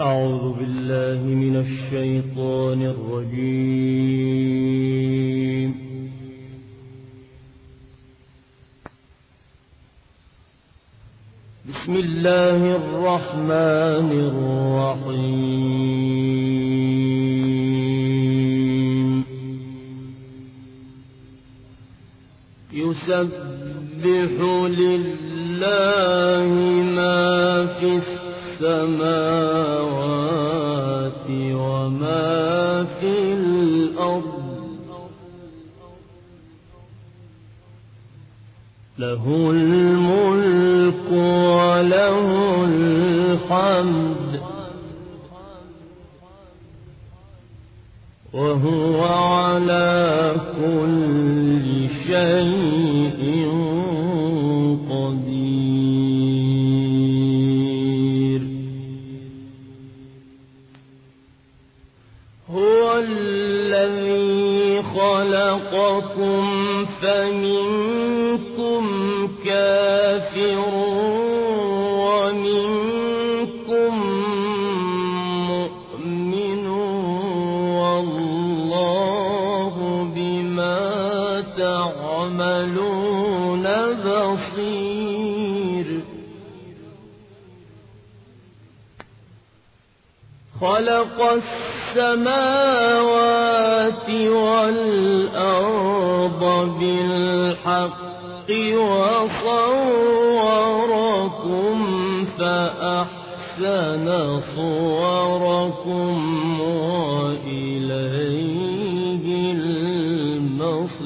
أعوذ بالله من الشيطان الرجيم. بسم الله الرحمن الرحيم. يسبح لله ما في السماوات وما في الأرض. له الملك وله الحمد. وهو على فمنكم كافر ومنكم مؤمن والله بما تعملون بصير. خلق السماوات والأرض بالحق وصوركم فأحسن صوركم وإليه المصير.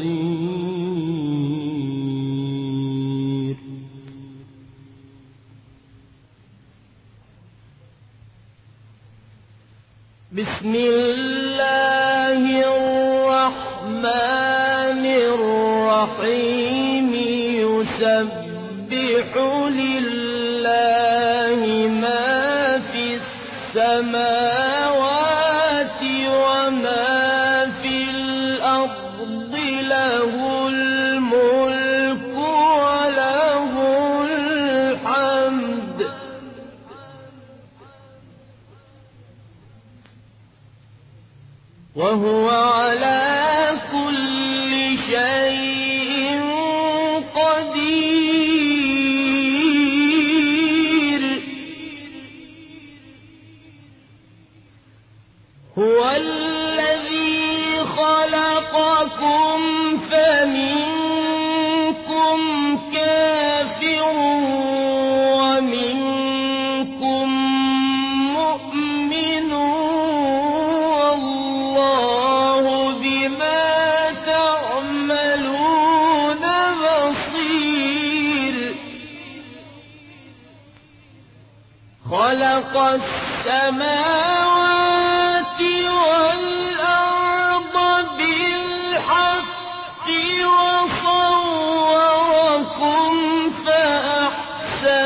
بسم الله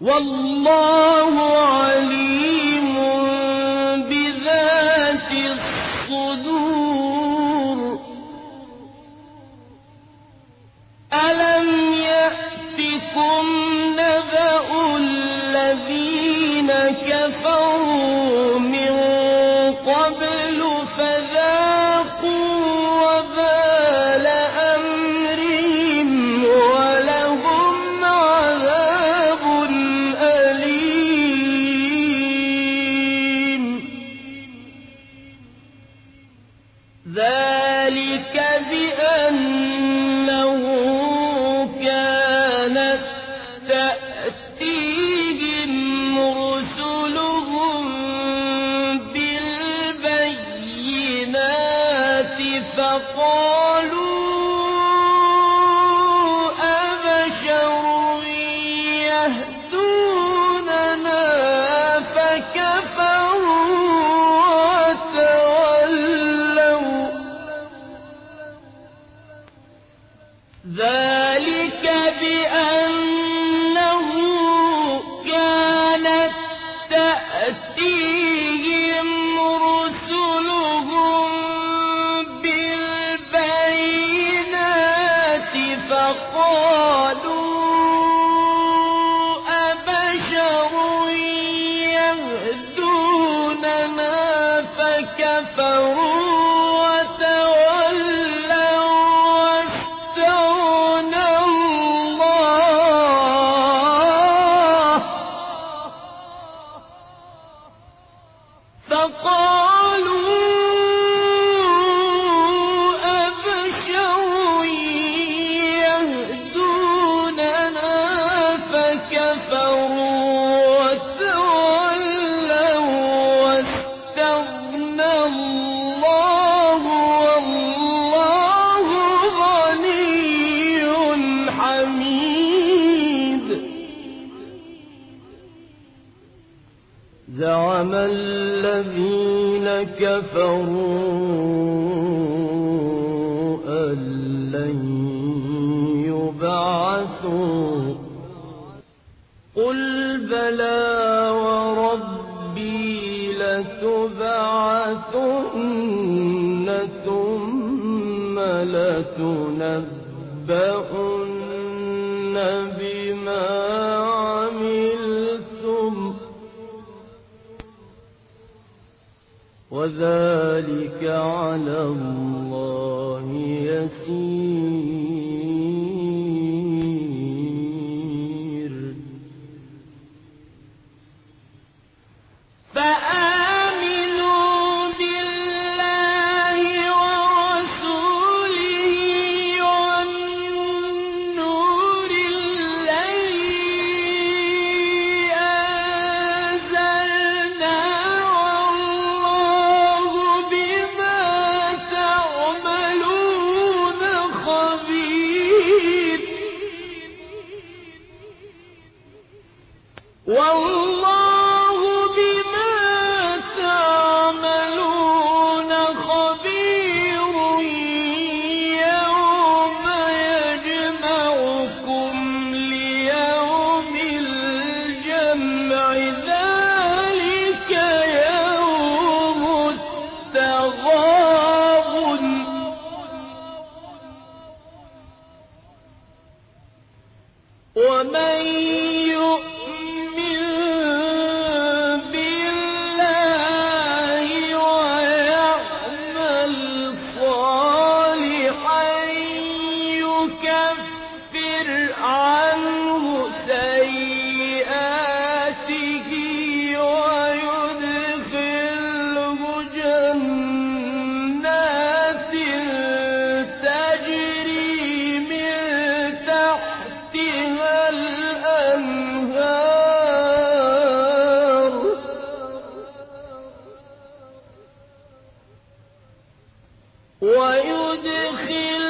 والله عليم. ذلك ذلك زعم الذين كفروا أن لن يبعثوا. قل بلى وربي لتبعثن ثم لتنبؤن. وذلك على الله يسير. Whoa! ويدخل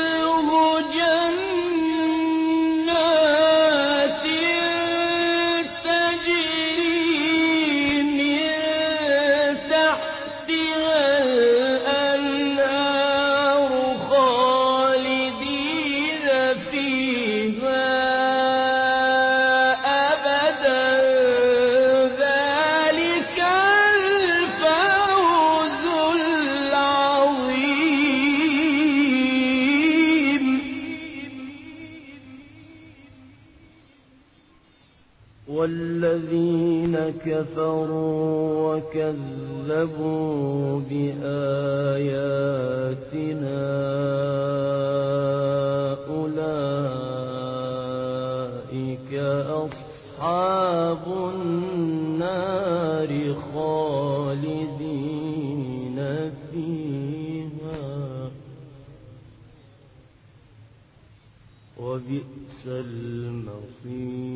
والذين كفروا وكذبوا بآياتنا أولئك أصحاب النار خالدين فيها. وبئس المصير.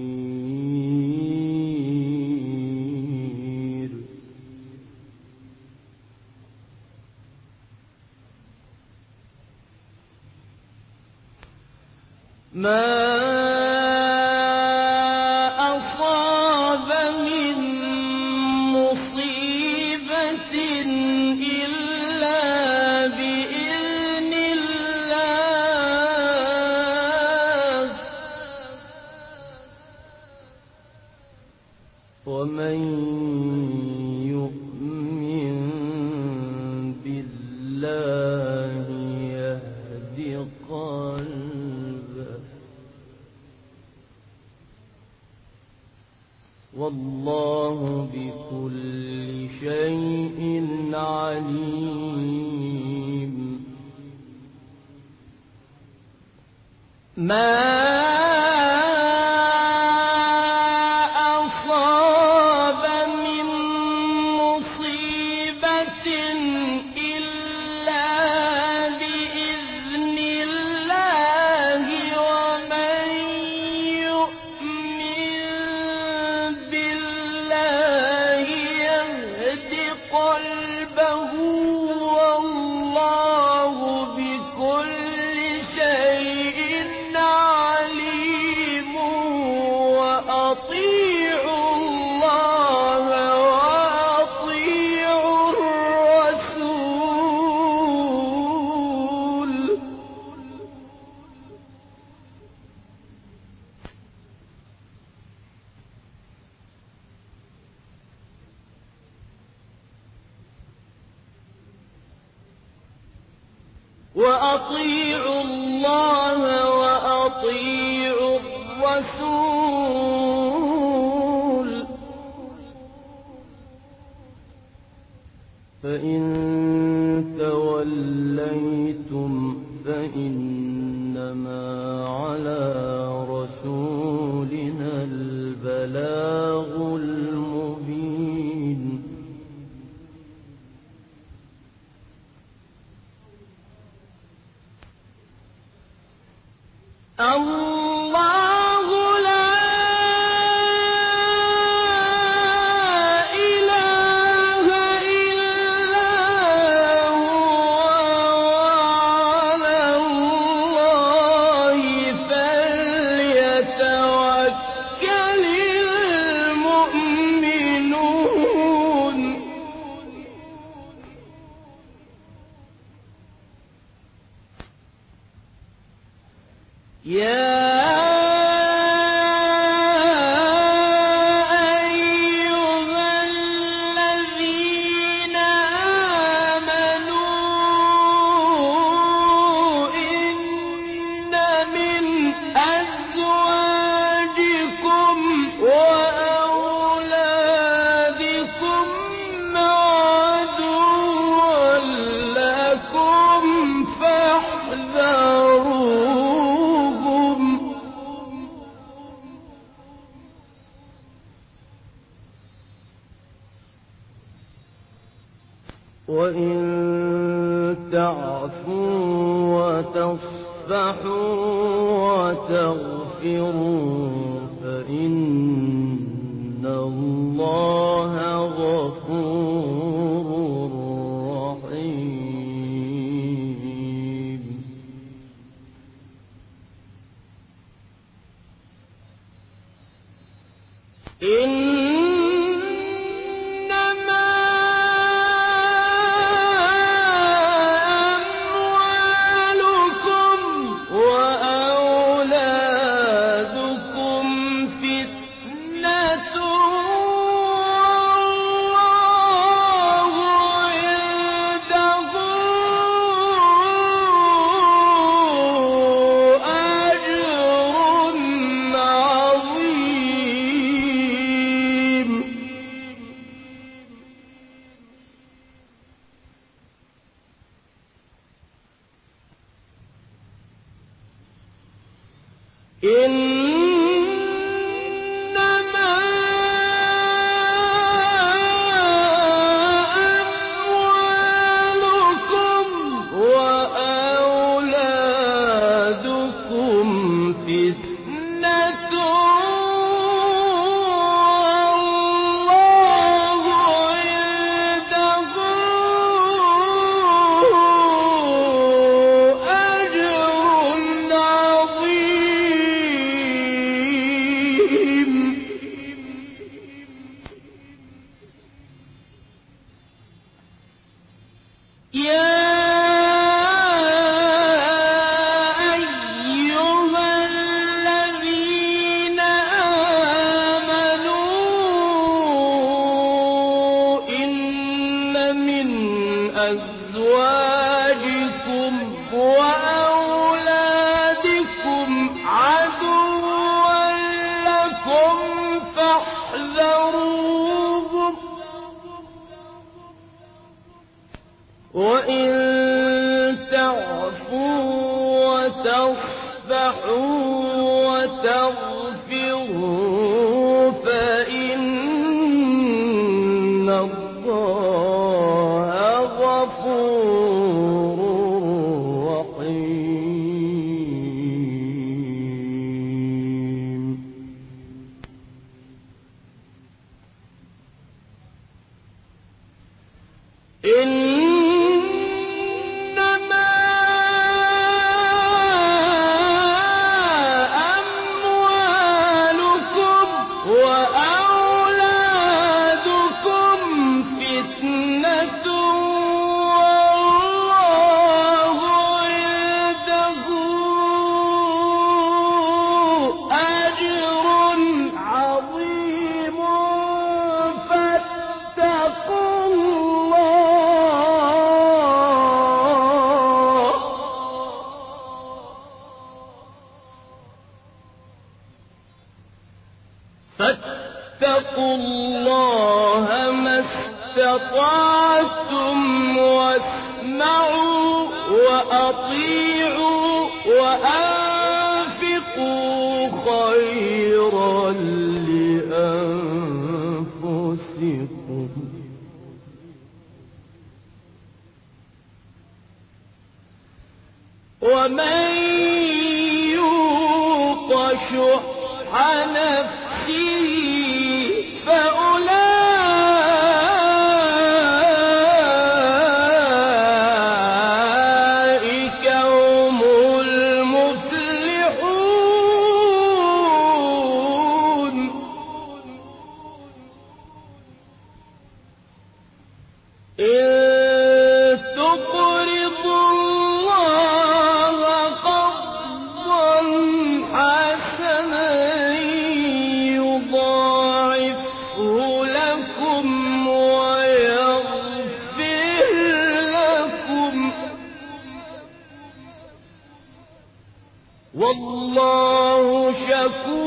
ما وأطيعوا الله وأطيعوا الرسول. فإن توليتم فإنما الله يا وإن تعفوا وتصفحوا وتغفروا فإن إن وإن فاتقوا الله ما استطعتم واسمعوا وأطيعوا وأنفقوا خيرا لأنفسكم. ومن والله شكور.